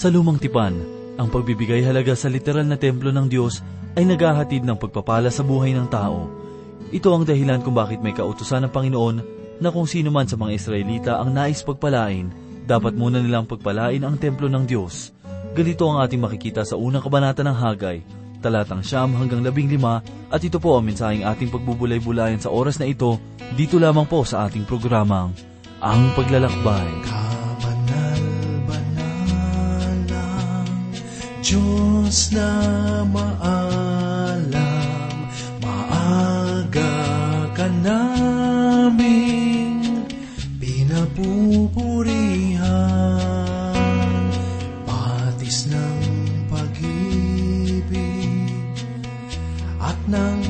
Sa lumang tipan, ang pagbibigay halaga sa literal na templo ng Diyos ay naghahatid ng pagpapala sa buhay ng tao. Ito ang dahilan kung bakit may kautusan ng Panginoon na kung sino man sa mga Israelita ang nais pagpalain, dapat muna nilang pagpalain ang templo ng Diyos. Ganito ang ating makikita sa unang kabanata ng Hagay, talatang siyam hanggang labing lima, at ito po ang mensaheng ating pagbubulay-bulayan sa oras na ito, dito lamang po sa ating programang, Ang Paglalakbay. Kabanal-banalang Diyos na maalam, maaga ka naming pinapupurihan, patis ng pag-ibig at ng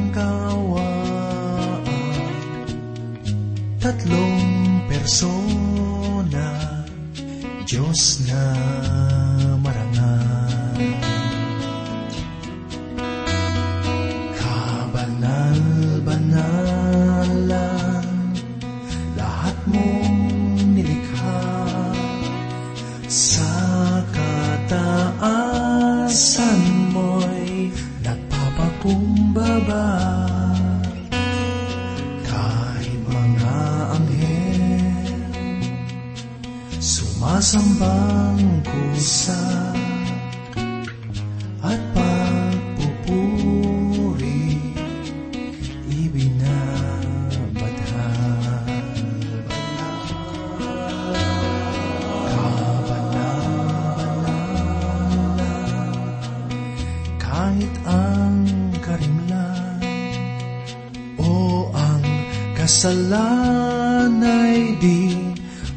kasalan ay di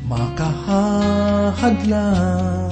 makahahadlang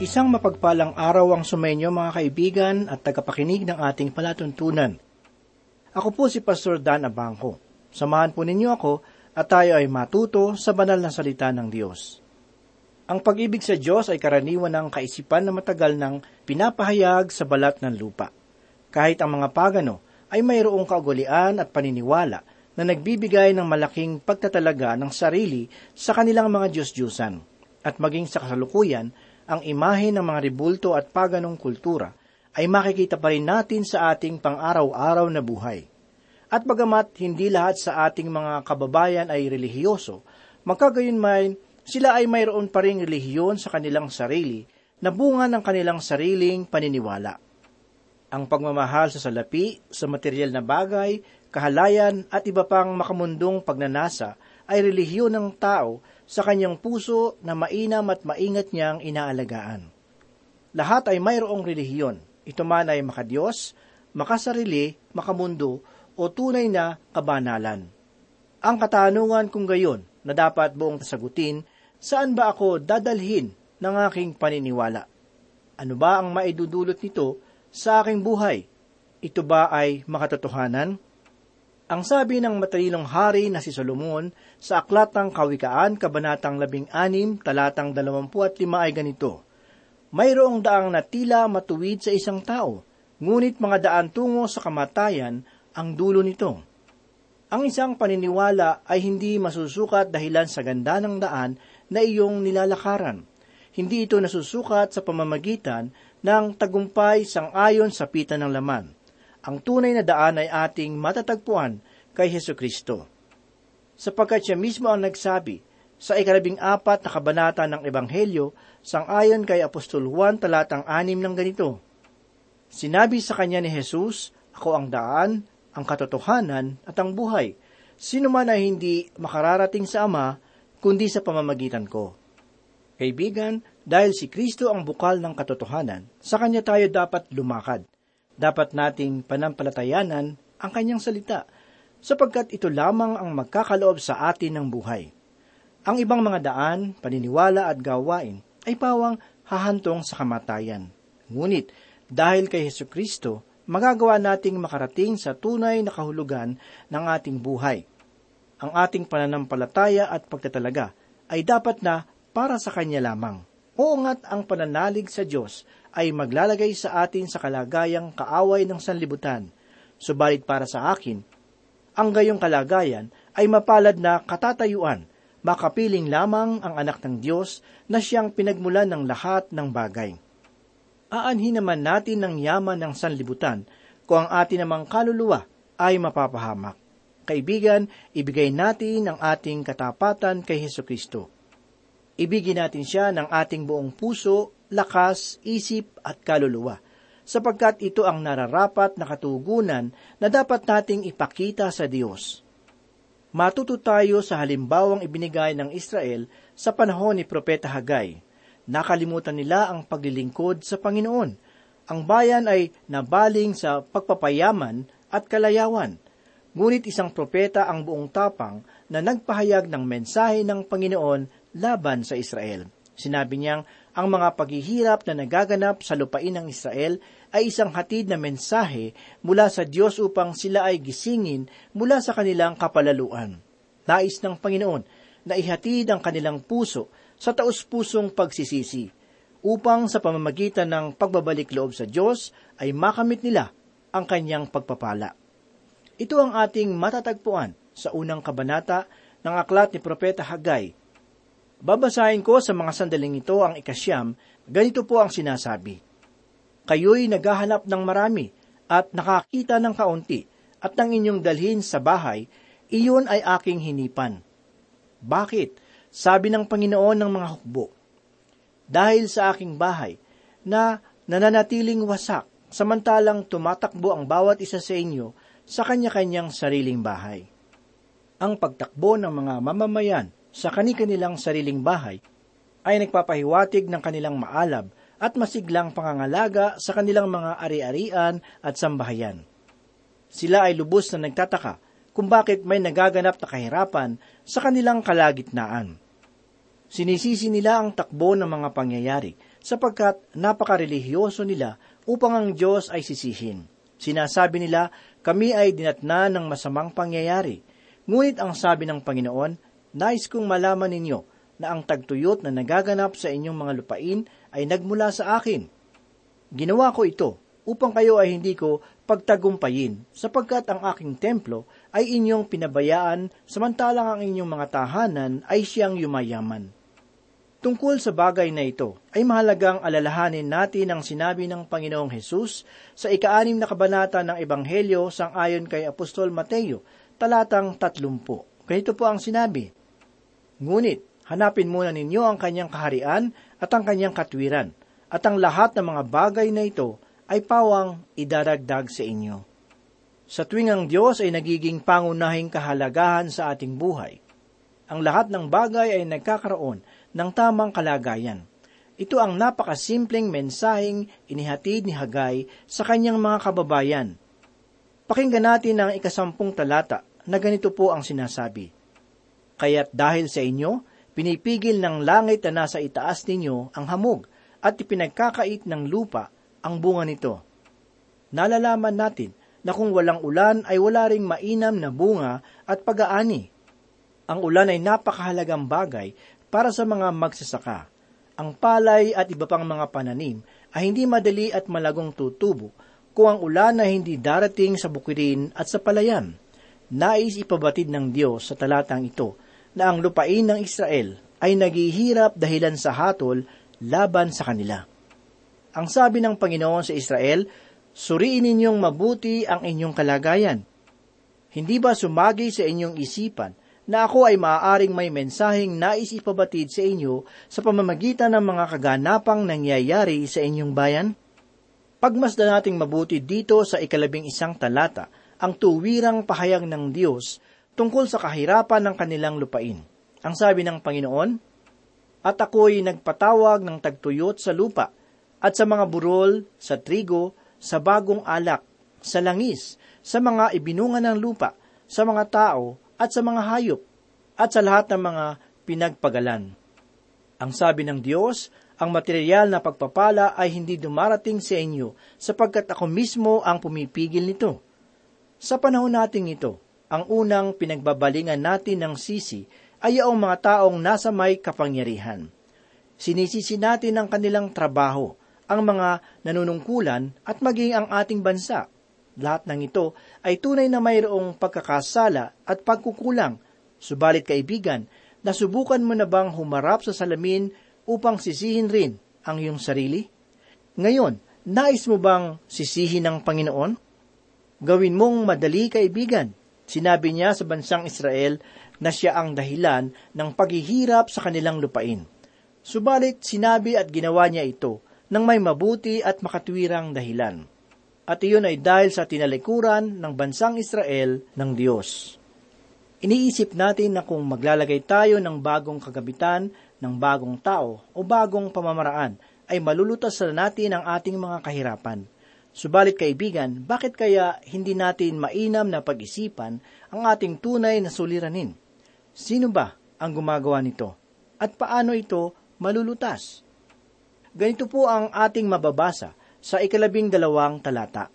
Isang mapagpalang araw ang sumenyo mga kaibigan at tagapakinig ng ating palatuntunan. Ako po si Pastor Dan Abangco. Samahan po ninyo ako at tayo ay matuto sa banal na salita ng Diyos. Ang pag-ibig sa Diyos ay karaniwan ng kaisipan na matagal ng pinapahayag sa balat ng lupa. Kahit ang mga pagano ay mayroong kaugalian at paniniwala na nagbibigay ng malaking pagtatalaga ng sarili sa kanilang mga Diyos-Diyusan at maging sa kasalukuyan ang imahe ng mga ribulto at paganong kultura ay makikita pa rin natin sa ating pang-araw-araw na buhay. At bagamat hindi lahat sa ating mga kababayan ay relihiyoso, magkagayunman sila ay mayroon pa ring relihiyon sa kanilang sarili na bunga ng kanilang sariling paniniwala. Ang pagmamahal sa salapi, sa material na bagay, kahalayan at iba pang makamundong pagnanasa ay relihiyon ng tao sa kanyang puso na mainam at maingat niyang inaalagaan. Lahat ay mayroong relihiyon. Ito man ay makadiyos, makasarili, makamundo, o tunay na kabanalan. Ang katanungan kung gayon na dapat buong sagutin, saan ba ako dadalhin ng aking paniniwala? Ano ba ang maidudulot nito sa aking buhay? Ito ba ay makatotohanan? Ang sabi ng matalinong hari na si Solomon sa Aklat ng Kawikaan, Kabanatang 16, talatang 25 ay ganito, Mayroong daang na tila matuwid sa isang tao, ngunit mga daan tungo sa kamatayan ang dulo nito. Ang isang paniniwala ay hindi masusukat dahilan sa ganda ng daan na iyong nilalakaran. Hindi ito nasusukat sa pamamagitan ng tagumpay sang-ayon sa pita ng laman. Ang tunay na daan ay ating matatagpuan kay Heso Kristo. Sapagkat siya mismo ang nagsabi sa ikalabing apat na kabanata ng Ebanghelyo sang-ayon kay Apostol Juan talatang anim ng ganito. Sinabi sa kanya ni Jesus, Ako ang daan, ang katotohanan at ang buhay. Sino man ay hindi makararating sa Ama, kundi sa pamamagitan ko. Kaibigan, dahil si Kristo ang bukal ng katotohanan, sa Kanya tayo dapat lumakad. Dapat nating panampalatayanan ang Kanyang salita, sapagkat ito lamang ang magkakaloob sa atin ng buhay. Ang ibang mga daan, paniniwala at gawain ay pawang hahantong sa kamatayan. Ngunit, dahil kay Heso Kristo, magagawa nating makarating sa tunay na kahulugan ng ating buhay. Ang ating pananampalataya at pagtatalaga ay dapat na para sa Kanya lamang. Oo nga't ang pananalig sa Diyos ay maglalagay sa atin sa kalagayang kaaway ng sanlibutan. Subalit para sa akin, ang gayong kalagayan ay mapalad na katatayuan, makapiling lamang ang anak ng Diyos na siyang pinagmulan ng lahat ng bagay. Aanhin naman natin ng yaman ng sanlibutan kung ang atin namang kaluluwa ay mapapahamak. Kaibigan, ibigay natin ang ating katapatan kay Heso Kristo. Ibigin natin siya ng ating buong puso, lakas, isip at kaluluwa, sapagkat ito ang nararapat na katugunan na dapat nating ipakita sa Diyos. Matuto tayo sa halimbawang ibinigay ng Israel sa panahon ni Propeta Hagay. Nakalimutan nila ang paglilingkod sa Panginoon. Ang bayan ay nabaling sa pagpapayaman at kalayawan. Ngunit isang propeta ang buong tapang na nagpahayag ng mensahe ng Panginoon laban sa Israel. Sinabi niyang ang mga paghihirap na nagaganap sa lupain ng Israel ay isang hatid na mensahe mula sa Diyos upang sila ay gisingin mula sa kanilang kapalaluan. Nais ng Panginoon na ihatid ang kanilang puso sa taus-pusong pagsisisi upang sa pamamagitan ng pagbabalik loob sa Diyos ay makamit nila ang kanyang pagpapala. Ito ang ating matatagpuan sa unang kabanata ng aklat ni Propeta Hagay Babasahin ko sa mga sandaling ito ang ikasyam, ganito po ang sinasabi. Kayo'y naghahanap ng marami at nakakita ng kaunti at ng inyong dalhin sa bahay, iyon ay aking hinipan. Bakit? Sabi ng Panginoon ng mga hukbo. Dahil sa aking bahay na nananatiling wasak, samantalang tumatakbo ang bawat isa sa inyo sa kanya-kanyang sariling bahay. Ang pagtakbo ng mga mamamayan sa kani-kanilang sariling bahay ay nagpapahiwatig ng kanilang maalab at masiglang pangangalaga sa kanilang mga ari-arian at sambahayan. Sila ay lubos na nagtataka kung bakit may nagaganap na kahirapan sa kanilang kalagitnaan. Sinisisi nila ang takbo ng mga pangyayari sapagkat napakarelihiyoso nila upang ang Diyos ay sisihin. Sinasabi nila, kami ay dinatna ng masamang pangyayari. Ngunit ang sabi ng Panginoon, Nais kong malaman ninyo na ang tagtuyot na nagaganap sa inyong mga lupain ay nagmula sa akin. Ginawa ko ito upang kayo ay hindi ko pagtagumpayin, sapagkat ang aking templo ay inyong pinabayaan, samantalang ang inyong mga tahanan ay siyang yumayaman. Tungkol sa bagay na ito, ay mahalagang alalahanin natin ang sinabi ng Panginoong Hesus sa ikaanim na kabanata ng Ebanghelyo sang ayon kay Apostol Mateo, talatang tatlumpo. Ganito po ang sinabi, Ngunit, hanapin muna ninyo ang kanyang kaharian at ang kanyang katwiran, at ang lahat ng mga bagay na ito ay pawang idaragdag sa inyo. Sa tuwing ang Diyos ay nagiging pangunahing kahalagahan sa ating buhay, ang lahat ng bagay ay nagkakaroon ng tamang kalagayan. Ito ang napakasimpleng mensaheng inihatid ni Hagay sa kanyang mga kababayan. Pakinggan natin ang ikasampung talata na ganito po ang sinasabi. Kaya't dahil sa inyo, pinipigil ng langit na nasa itaas ninyo ang hamog at ipinagkakait ng lupa ang bunga nito. Nalalaman natin na kung walang ulan ay wala ring mainam na bunga at pag-aani. Ang ulan ay napakahalagang bagay para sa mga magsasaka. Ang palay at iba pang mga pananim ay hindi madali at malagong tutubo kung ang ulan ay hindi darating sa bukirin at sa palayan. Nais ipabatid ng Diyos sa talatang ito na ang lupain ng Israel ay naghihirap dahilan sa hatol laban sa kanila. Ang sabi ng Panginoon sa Israel, Suriin ninyong mabuti ang inyong kalagayan. Hindi ba sumagi sa inyong isipan na ako ay maaaring may mensaheng nais ipabatid sa inyo sa pamamagitan ng mga kaganapang nangyayari sa inyong bayan? Pagmasdan nating mabuti dito sa ikalabing isang talata ang tuwirang pahayag ng Diyos tungkol sa kahirapan ng kanilang lupain. Ang sabi ng Panginoon, At ako'y nagpatawag ng tagtuyot sa lupa, at sa mga burol, sa trigo, sa bagong alak, sa langis, sa mga ibinungan ng lupa, sa mga tao, at sa mga hayop, at sa lahat ng mga pinagpagalan. Ang sabi ng Diyos, ang material na pagpapala ay hindi dumarating sa inyo sapagkat ako mismo ang pumipigil nito. Sa panahon nating ito, ang unang pinagbabalingan natin ng sisi ay ang mga taong nasa may kapangyarihan. Sinisisi natin ang kanilang trabaho, ang mga nanunungkulan at maging ang ating bansa. Lahat ng ito ay tunay na mayroong pagkakasala at pagkukulang. Subalit kaibigan, nasubukan mo na bang humarap sa salamin upang sisihin rin ang iyong sarili? Ngayon, nais mo bang sisihin ng Panginoon? Gawin mong madali kaibigan. Sinabi niya sa bansang Israel na siya ang dahilan ng paghihirap sa kanilang lupain. Subalit sinabi at ginawa niya ito ng may mabuti at makatwirang dahilan. At iyon ay dahil sa tinalikuran ng bansang Israel ng Diyos. Iniisip natin na kung maglalagay tayo ng bagong kagabitan, ng bagong tao o bagong pamamaraan, ay malulutas na natin ang ating mga kahirapan. Subalit kaibigan, bakit kaya hindi natin mainam na pag-isipan ang ating tunay na suliranin? Sino ba ang gumagawa nito? At paano ito malulutas? Ganito po ang ating mababasa sa ikalabing dalawang talata.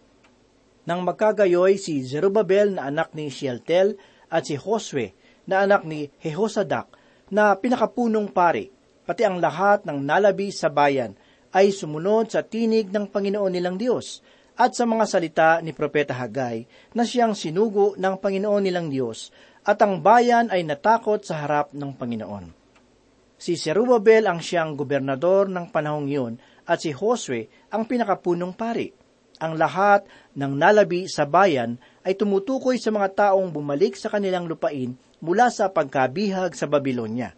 Nang magkagayoy si Zerubabel na anak ni Shealtel at si Josue na anak ni Jehosadak na pinakapunong pari, pati ang lahat ng nalabi sa bayan ay sumunod sa tinig ng Panginoon nilang Diyos at sa mga salita ni Propeta Hagay na siyang sinugo ng Panginoon nilang Diyos at ang bayan ay natakot sa harap ng Panginoon. Si Serubabel ang siyang gobernador ng panahong iyon at si Josue ang pinakapunong pari. Ang lahat ng nalabi sa bayan ay tumutukoy sa mga taong bumalik sa kanilang lupain mula sa pagkabihag sa Babylonia.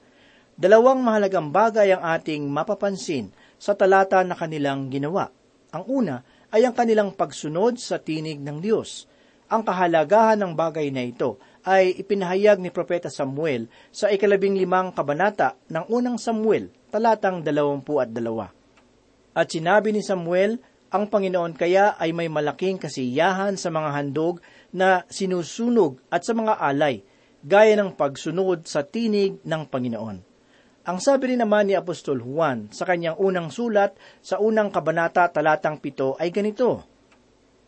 Dalawang mahalagang bagay ang ating mapapansin sa talata na kanilang ginawa. Ang una ay ang kanilang pagsunod sa tinig ng Diyos. Ang kahalagahan ng bagay na ito ay ipinahayag ni Propeta Samuel sa ikalabing limang kabanata ng unang Samuel, talatang dalawampu at dalawa. At sinabi ni Samuel, ang Panginoon kaya ay may malaking kasiyahan sa mga handog na sinusunog at sa mga alay, gaya ng pagsunod sa tinig ng Panginoon. Ang sabi rin naman ni Apostol Juan sa kanyang unang sulat sa unang kabanata talatang pito ay ganito,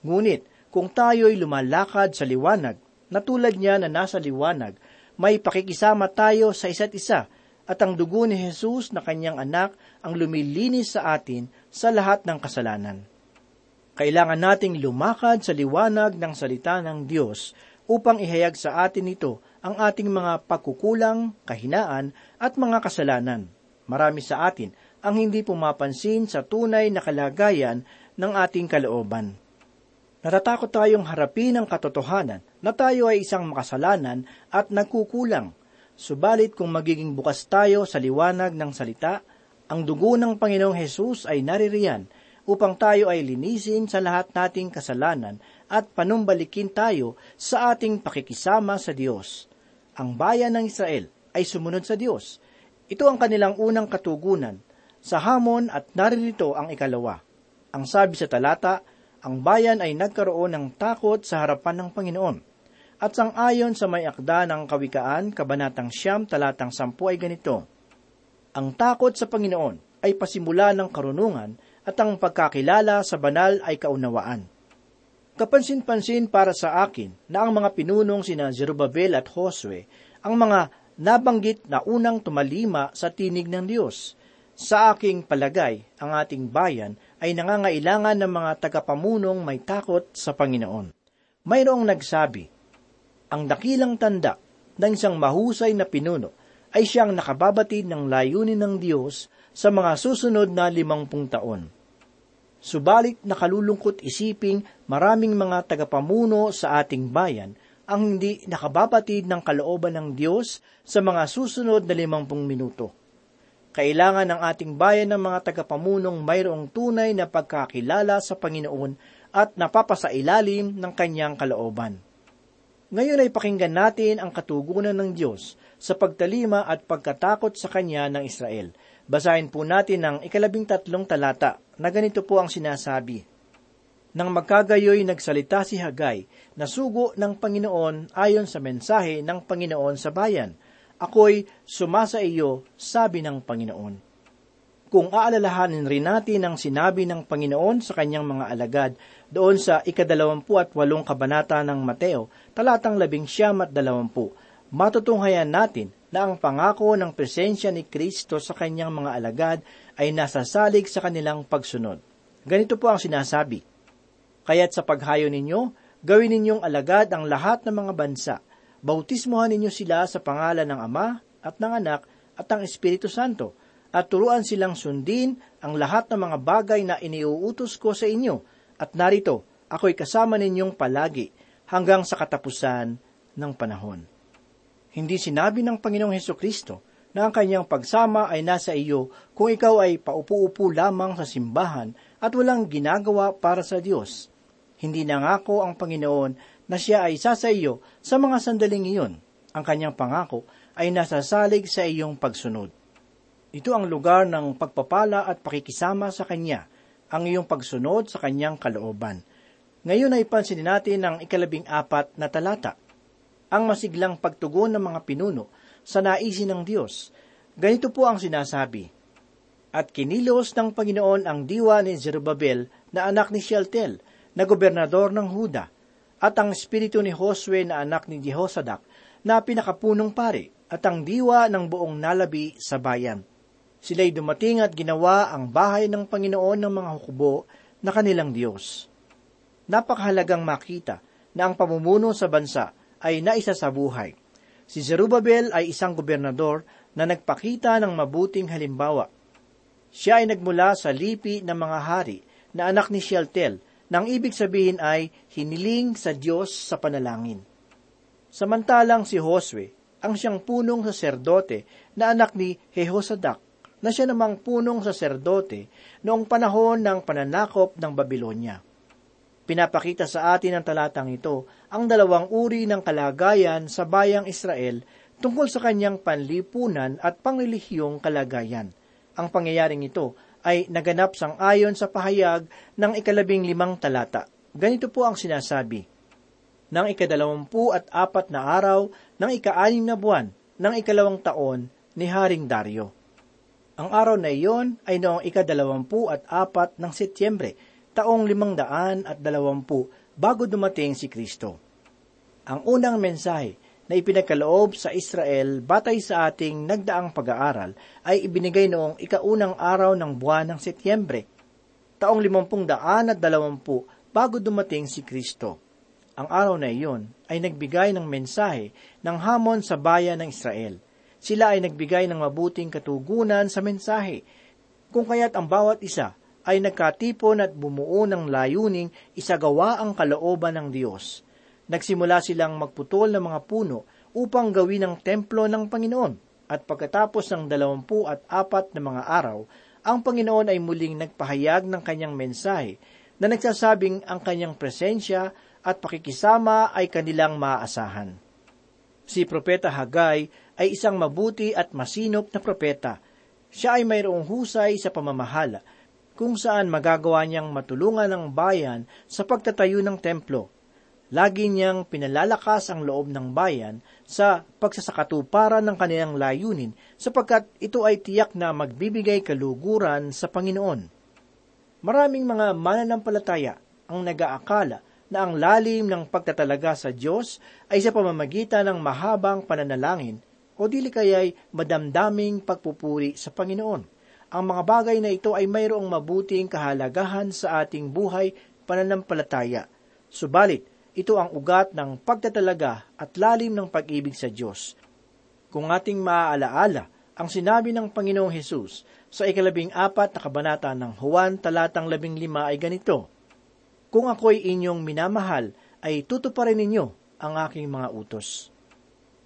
Ngunit kung tayo'y lumalakad sa liwanag, na tulad niya na nasa liwanag, may pakikisama tayo sa isa't isa, at ang dugo ni Jesus na kanyang anak ang lumilinis sa atin sa lahat ng kasalanan. Kailangan nating lumakad sa liwanag ng salita ng Diyos upang ihayag sa atin ito ang ating mga pagkukulang, kahinaan at mga kasalanan. Marami sa atin ang hindi pumapansin sa tunay na kalagayan ng ating kalooban. Natatakot tayong harapin ang katotohanan na tayo ay isang makasalanan at nagkukulang. Subalit kung magiging bukas tayo sa liwanag ng salita, ang dugo ng Panginoong Hesus ay naririyan upang tayo ay linisin sa lahat nating kasalanan at panumbalikin tayo sa ating pakikisama sa Diyos. Ang bayan ng Israel ay sumunod sa Diyos. Ito ang kanilang unang katugunan sa hamon at naririto ang ikalawa. Ang sabi sa talata, ang bayan ay nagkaroon ng takot sa harapan ng Panginoon. At sang ayon sa may akda ng kawikaan, kabanatang siyam, talatang sampu ay ganito, Ang takot sa Panginoon ay pasimula ng karunungan at ang pagkakilala sa banal ay kaunawaan. Kapansin-pansin para sa akin na ang mga pinunong sina Zerubbabel at Josue ang mga nabanggit na unang tumalima sa tinig ng Diyos. Sa aking palagay, ang ating bayan ay nangangailangan ng mga tagapamunong may takot sa Panginoon. Mayroong nagsabi, ang dakilang tanda ng isang mahusay na pinuno ay siyang nakababatid ng layunin ng Diyos sa mga susunod na limangpung taon. Subalit nakalulungkot isiping maraming mga tagapamuno sa ating bayan ang hindi nakababatid ng kalooban ng Diyos sa mga susunod na limampung minuto. Kailangan ng ating bayan ng mga tagapamunong mayroong tunay na pagkakilala sa Panginoon at napapasailalim ng kanyang kalooban. Ngayon ay pakinggan natin ang katugunan ng Diyos sa pagtalima at pagkatakot sa Kanya ng Israel. Basahin po natin ang ikalabing tatlong talata na ganito po ang sinasabi. Nang magkagayoy nagsalita si Hagay na sugo ng Panginoon ayon sa mensahe ng Panginoon sa bayan. Ako'y sumasa iyo, sabi ng Panginoon. Kung aalalahanin rin natin ang sinabi ng Panginoon sa kanyang mga alagad doon sa ikadalawampu at walong kabanata ng Mateo, talatang labing siyam at dalawampu, matutunghayan natin na ang pangako ng presensya ni Kristo sa kanyang mga alagad ay nasasalig sa kanilang pagsunod. Ganito po ang sinasabi, Kaya't sa paghayo ninyo, gawin ninyong alagad ang lahat ng mga bansa. Bautismohan ninyo sila sa pangalan ng Ama at ng Anak at ng Espiritu Santo, at turuan silang sundin ang lahat ng mga bagay na iniuutos ko sa inyo, at narito, ako'y kasama ninyong palagi hanggang sa katapusan ng panahon. Hindi sinabi ng Panginoong Heso Kristo na ang kanyang pagsama ay nasa iyo kung ikaw ay paupo-upo lamang sa simbahan at walang ginagawa para sa Diyos. Hindi nangako ang Panginoon na siya ay sasa iyo sa mga sandaling iyon. Ang kanyang pangako ay nasasalig sa iyong pagsunod. Ito ang lugar ng pagpapala at pakikisama sa Kanya, ang iyong pagsunod sa Kanyang kalooban. Ngayon ay pansinin natin ang ikalabing apat na talata. Ang masiglang pagtugon ng mga pinuno sa naisin ng Diyos. Ganito po ang sinasabi. At kinilos ng Panginoon ang diwa ni Zerubbabel na anak ni Shealtel, na gobernador ng Huda, at ang espiritu ni Josue na anak ni Jehosadak, na pinakapunong pari, at ang diwa ng buong nalabi sa bayan. Sila'y dumating at ginawa ang bahay ng Panginoon ng mga hukubo na kanilang Diyos. Napakahalagang makita na ang pamumuno sa bansa ay naisa sa buhay. Si Zerubbabel ay isang gobernador na nagpakita ng mabuting halimbawa. Siya ay nagmula sa lipi ng mga hari na anak ni Shealtel, nang ibig sabihin ay hiniling sa Diyos sa panalangin. Samantalang si Josue ang siyang punong saserdote na anak ni Jehosadak na siya namang punong saserdote noong panahon ng pananakop ng Babylonia. Pinapakita sa atin ng talatang ito ang dalawang uri ng kalagayan sa bayang Israel tungkol sa kanyang panlipunan at panglilihiyong kalagayan. Ang pangyayaring ito ay naganap sang ayon sa pahayag ng ikalabing limang talata. Ganito po ang sinasabi. Nang ikadalawampu at apat na araw ng ikaanim na buwan ng ikalawang taon ni Haring Dario. Ang araw na iyon ay noong ikadalawampu at apat ng Setyembre, taong limang daan at dalawampu bago dumating si Kristo. Ang unang mensahe na ipinagkaloob sa Israel batay sa ating nagdaang pag-aaral ay ibinigay noong ikaunang araw ng buwan ng Setyembre, taong limampung daan at dalawampu bago dumating si Kristo. Ang araw na iyon ay nagbigay ng mensahe ng hamon sa bayan ng Israel. Sila ay nagbigay ng mabuting katugunan sa mensahe, kung kaya't ang bawat isa ay nagkatipon at bumuo ng layuning isagawa ang kalooban ng Diyos nagsimula silang magputol ng mga puno upang gawin ang templo ng Panginoon. At pagkatapos ng dalawampu at apat na mga araw, ang Panginoon ay muling nagpahayag ng kanyang mensahe na nagsasabing ang kanyang presensya at pakikisama ay kanilang maaasahan. Si Propeta Hagay ay isang mabuti at masinop na propeta. Siya ay mayroong husay sa pamamahala, kung saan magagawa niyang matulungan ang bayan sa pagtatayo ng templo Lagi niyang pinalalakas ang loob ng bayan sa pagsasakatuparan ng kanilang layunin sapagkat ito ay tiyak na magbibigay kaluguran sa Panginoon. Maraming mga mananampalataya ang nag-aakala na ang lalim ng pagtatalaga sa Diyos ay sa pamamagitan ng mahabang pananalangin o dili kaya'y madamdaming pagpupuri sa Panginoon. Ang mga bagay na ito ay mayroong mabuting kahalagahan sa ating buhay pananampalataya. Subalit, ito ang ugat ng pagtatalaga at lalim ng pag-ibig sa Diyos. Kung ating maaalaala, ang sinabi ng Panginoong Hesus sa ikalabing apat na kabanata ng Juan talatang labing lima ay ganito, Kung ako'y inyong minamahal, ay tutuparin ninyo ang aking mga utos.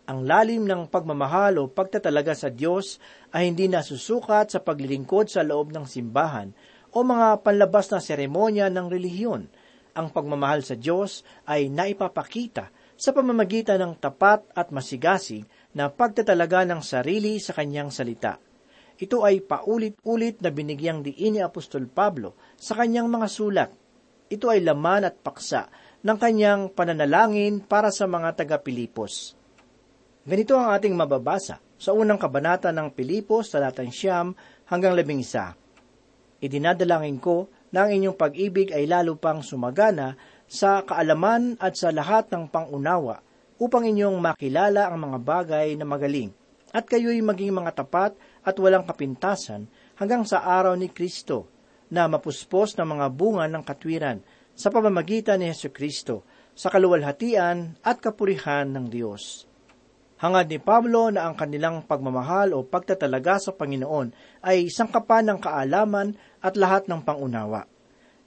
Ang lalim ng pagmamahal o pagtatalaga sa Diyos ay hindi nasusukat sa paglilingkod sa loob ng simbahan o mga panlabas na seremonya ng relihiyon. Ang pagmamahal sa Diyos ay naipapakita sa pamamagitan ng tapat at masigasig na pagtatalaga ng sarili sa kanyang salita. Ito ay paulit-ulit na binigyang diin ni Apostol Pablo sa kanyang mga sulat. Ito ay laman at paksa ng kanyang pananalangin para sa mga taga-Pilipos. Ganito ang ating mababasa sa unang kabanata ng Pilipos, talatang siyam hanggang labing isa. Idinadalangin ko na ang inyong pag-ibig ay lalo pang sumagana sa kaalaman at sa lahat ng pangunawa upang inyong makilala ang mga bagay na magaling at kayo'y maging mga tapat at walang kapintasan hanggang sa araw ni Kristo na mapuspos ng mga bunga ng katwiran sa pamamagitan ni Yesu Kristo sa kaluwalhatian at kapurihan ng Diyos. Hangad ni Pablo na ang kanilang pagmamahal o pagtatalaga sa Panginoon ay sangkapan ng kaalaman at lahat ng pangunawa.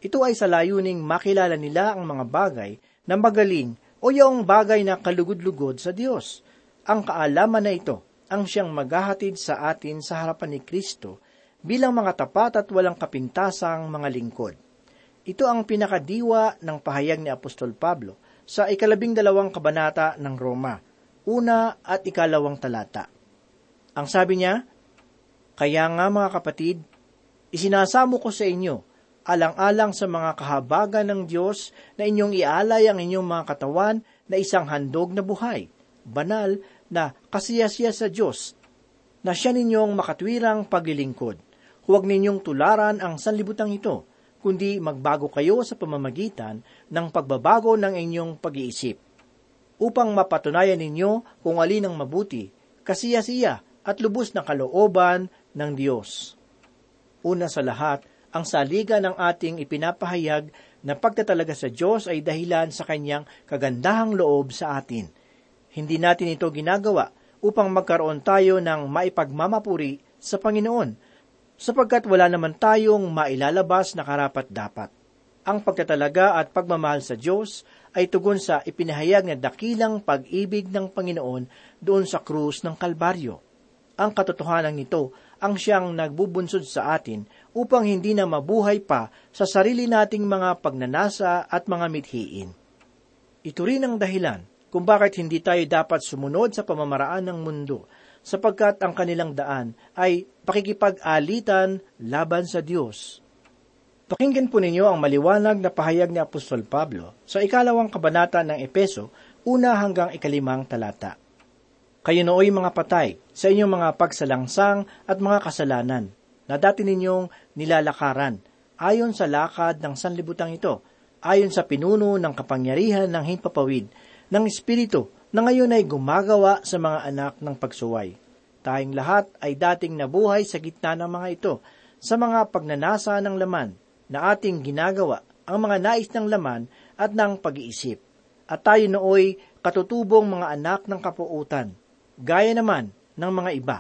Ito ay sa layuning makilala nila ang mga bagay na magaling o yung bagay na kalugod-lugod sa Diyos. Ang kaalaman na ito ang siyang maghahatid sa atin sa harapan ni Kristo bilang mga tapat at walang kapintasang mga lingkod. Ito ang pinakadiwa ng pahayag ni Apostol Pablo sa ikalabing dalawang kabanata ng Roma una at ikalawang talata. Ang sabi niya, Kaya nga mga kapatid, isinasamo ko sa inyo, alang-alang sa mga kahabagan ng Diyos na inyong ialay ang inyong mga katawan na isang handog na buhay, banal na kasiyasiya sa Diyos, na siya ninyong makatwirang paglilingkod. Huwag ninyong tularan ang sanlibutan ito, kundi magbago kayo sa pamamagitan ng pagbabago ng inyong pag-iisip upang mapatunayan ninyo kung alin ang mabuti, kasiyasiya at lubos na kalooban ng Diyos. Una sa lahat, ang saliga ng ating ipinapahayag na pagtatalaga sa Diyos ay dahilan sa kanyang kagandahang loob sa atin. Hindi natin ito ginagawa upang magkaroon tayo ng maipagmamapuri sa Panginoon, sapagkat wala naman tayong mailalabas na karapat dapat. Ang pagtatalaga at pagmamahal sa Diyos ay tugon sa ipinahayag na dakilang pag-ibig ng Panginoon doon sa krus ng Kalbaryo. Ang katotohanan nito ang siyang nagbubunsod sa atin upang hindi na mabuhay pa sa sarili nating mga pagnanasa at mga mithiin. Ito rin ang dahilan kung bakit hindi tayo dapat sumunod sa pamamaraan ng mundo, sapagkat ang kanilang daan ay pakikipag-alitan laban sa Diyos. Pakinggan po ninyo ang maliwanag na pahayag ni Apostol Pablo sa ikalawang kabanata ng Epeso, una hanggang ikalimang talata. Kayo nooy mga patay sa inyong mga pagsalangsang at mga kasalanan na dati ninyong nilalakaran ayon sa lakad ng sanlibutan ito, ayon sa pinuno ng kapangyarihan ng himpapawid ng Espiritu na ngayon ay gumagawa sa mga anak ng pagsuway. Tayong lahat ay dating nabuhay sa gitna ng mga ito, sa mga pagnanasa ng laman, na ating ginagawa ang mga nais ng laman at ng pag-iisip. At tayo nooy katutubong mga anak ng kapuutan, gaya naman ng mga iba.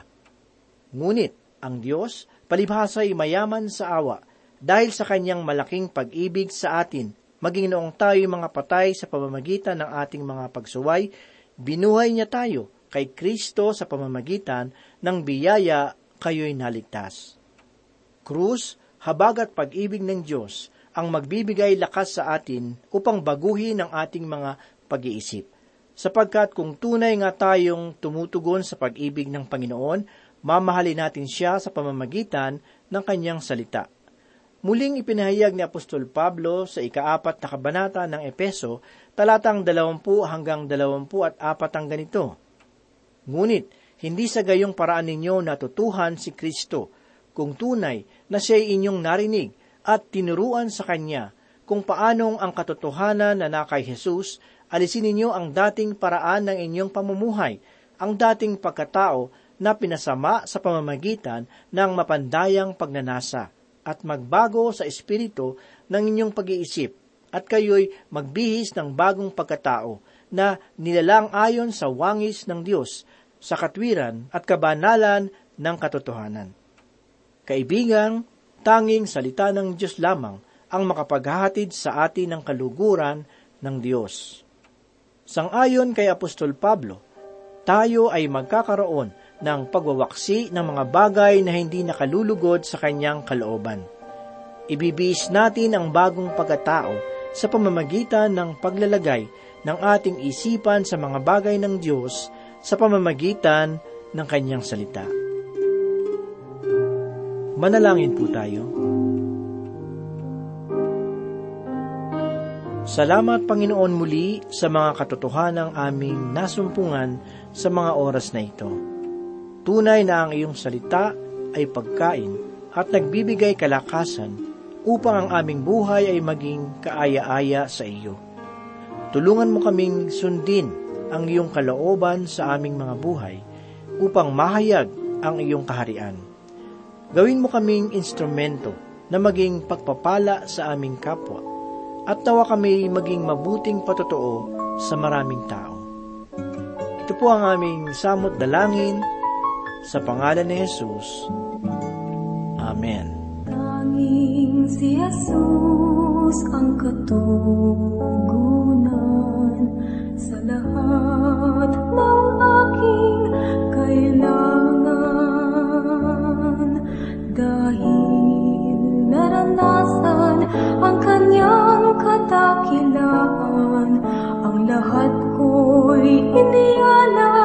Ngunit ang Diyos palibhasa ay mayaman sa awa dahil sa kanyang malaking pag-ibig sa atin, maging noong tayo mga patay sa pamamagitan ng ating mga pagsuway, binuhay niya tayo kay Kristo sa pamamagitan ng biyaya kayo'y naligtas. Krus, habag at pag-ibig ng Diyos ang magbibigay lakas sa atin upang baguhin ang ating mga pag-iisip. Sapagkat kung tunay nga tayong tumutugon sa pag-ibig ng Panginoon, mamahalin natin siya sa pamamagitan ng kanyang salita. Muling ipinahayag ni Apostol Pablo sa ikaapat na kabanata ng Epeso, talatang 20 hanggang 24 ang ganito. Ngunit, hindi sa gayong paraan ninyo natutuhan si Kristo, kung tunay na siya'y inyong narinig at tinuruan sa Kanya kung paanong ang katotohanan na nakay Jesus, alisin ninyo ang dating paraan ng inyong pamumuhay, ang dating pagkatao na pinasama sa pamamagitan ng mapandayang pagnanasa, at magbago sa espiritu ng inyong pag-iisip, at kayo'y magbihis ng bagong pagkatao na nilalang ayon sa wangis ng Diyos, sa katwiran at kabanalan ng katotohanan. Kaibigang, tanging salita ng Diyos lamang ang makapaghahatid sa atin ng kaluguran ng Diyos. Sangayon kay Apostol Pablo, tayo ay magkakaroon ng pagwawaksi ng mga bagay na hindi nakalulugod sa kanyang kalooban. Ibibis natin ang bagong pagkatao sa pamamagitan ng paglalagay ng ating isipan sa mga bagay ng Diyos sa pamamagitan ng kanyang salita. Manalangin po tayo. Salamat Panginoon muli sa mga katotohanang aming nasumpungan sa mga oras na ito. Tunay na ang iyong salita ay pagkain at nagbibigay kalakasan upang ang aming buhay ay maging kaaya-aya sa iyo. Tulungan mo kaming sundin ang iyong kalooban sa aming mga buhay upang mahayag ang iyong kaharian. Gawin mo kaming instrumento na maging pagpapala sa aming kapwa at nawa kami maging mabuting patotoo sa maraming tao. Ito po ang aming samot dalangin sa pangalan ni Jesus. Amen. Tanging si Jesus ang katugunan kadakilaan, ang lahat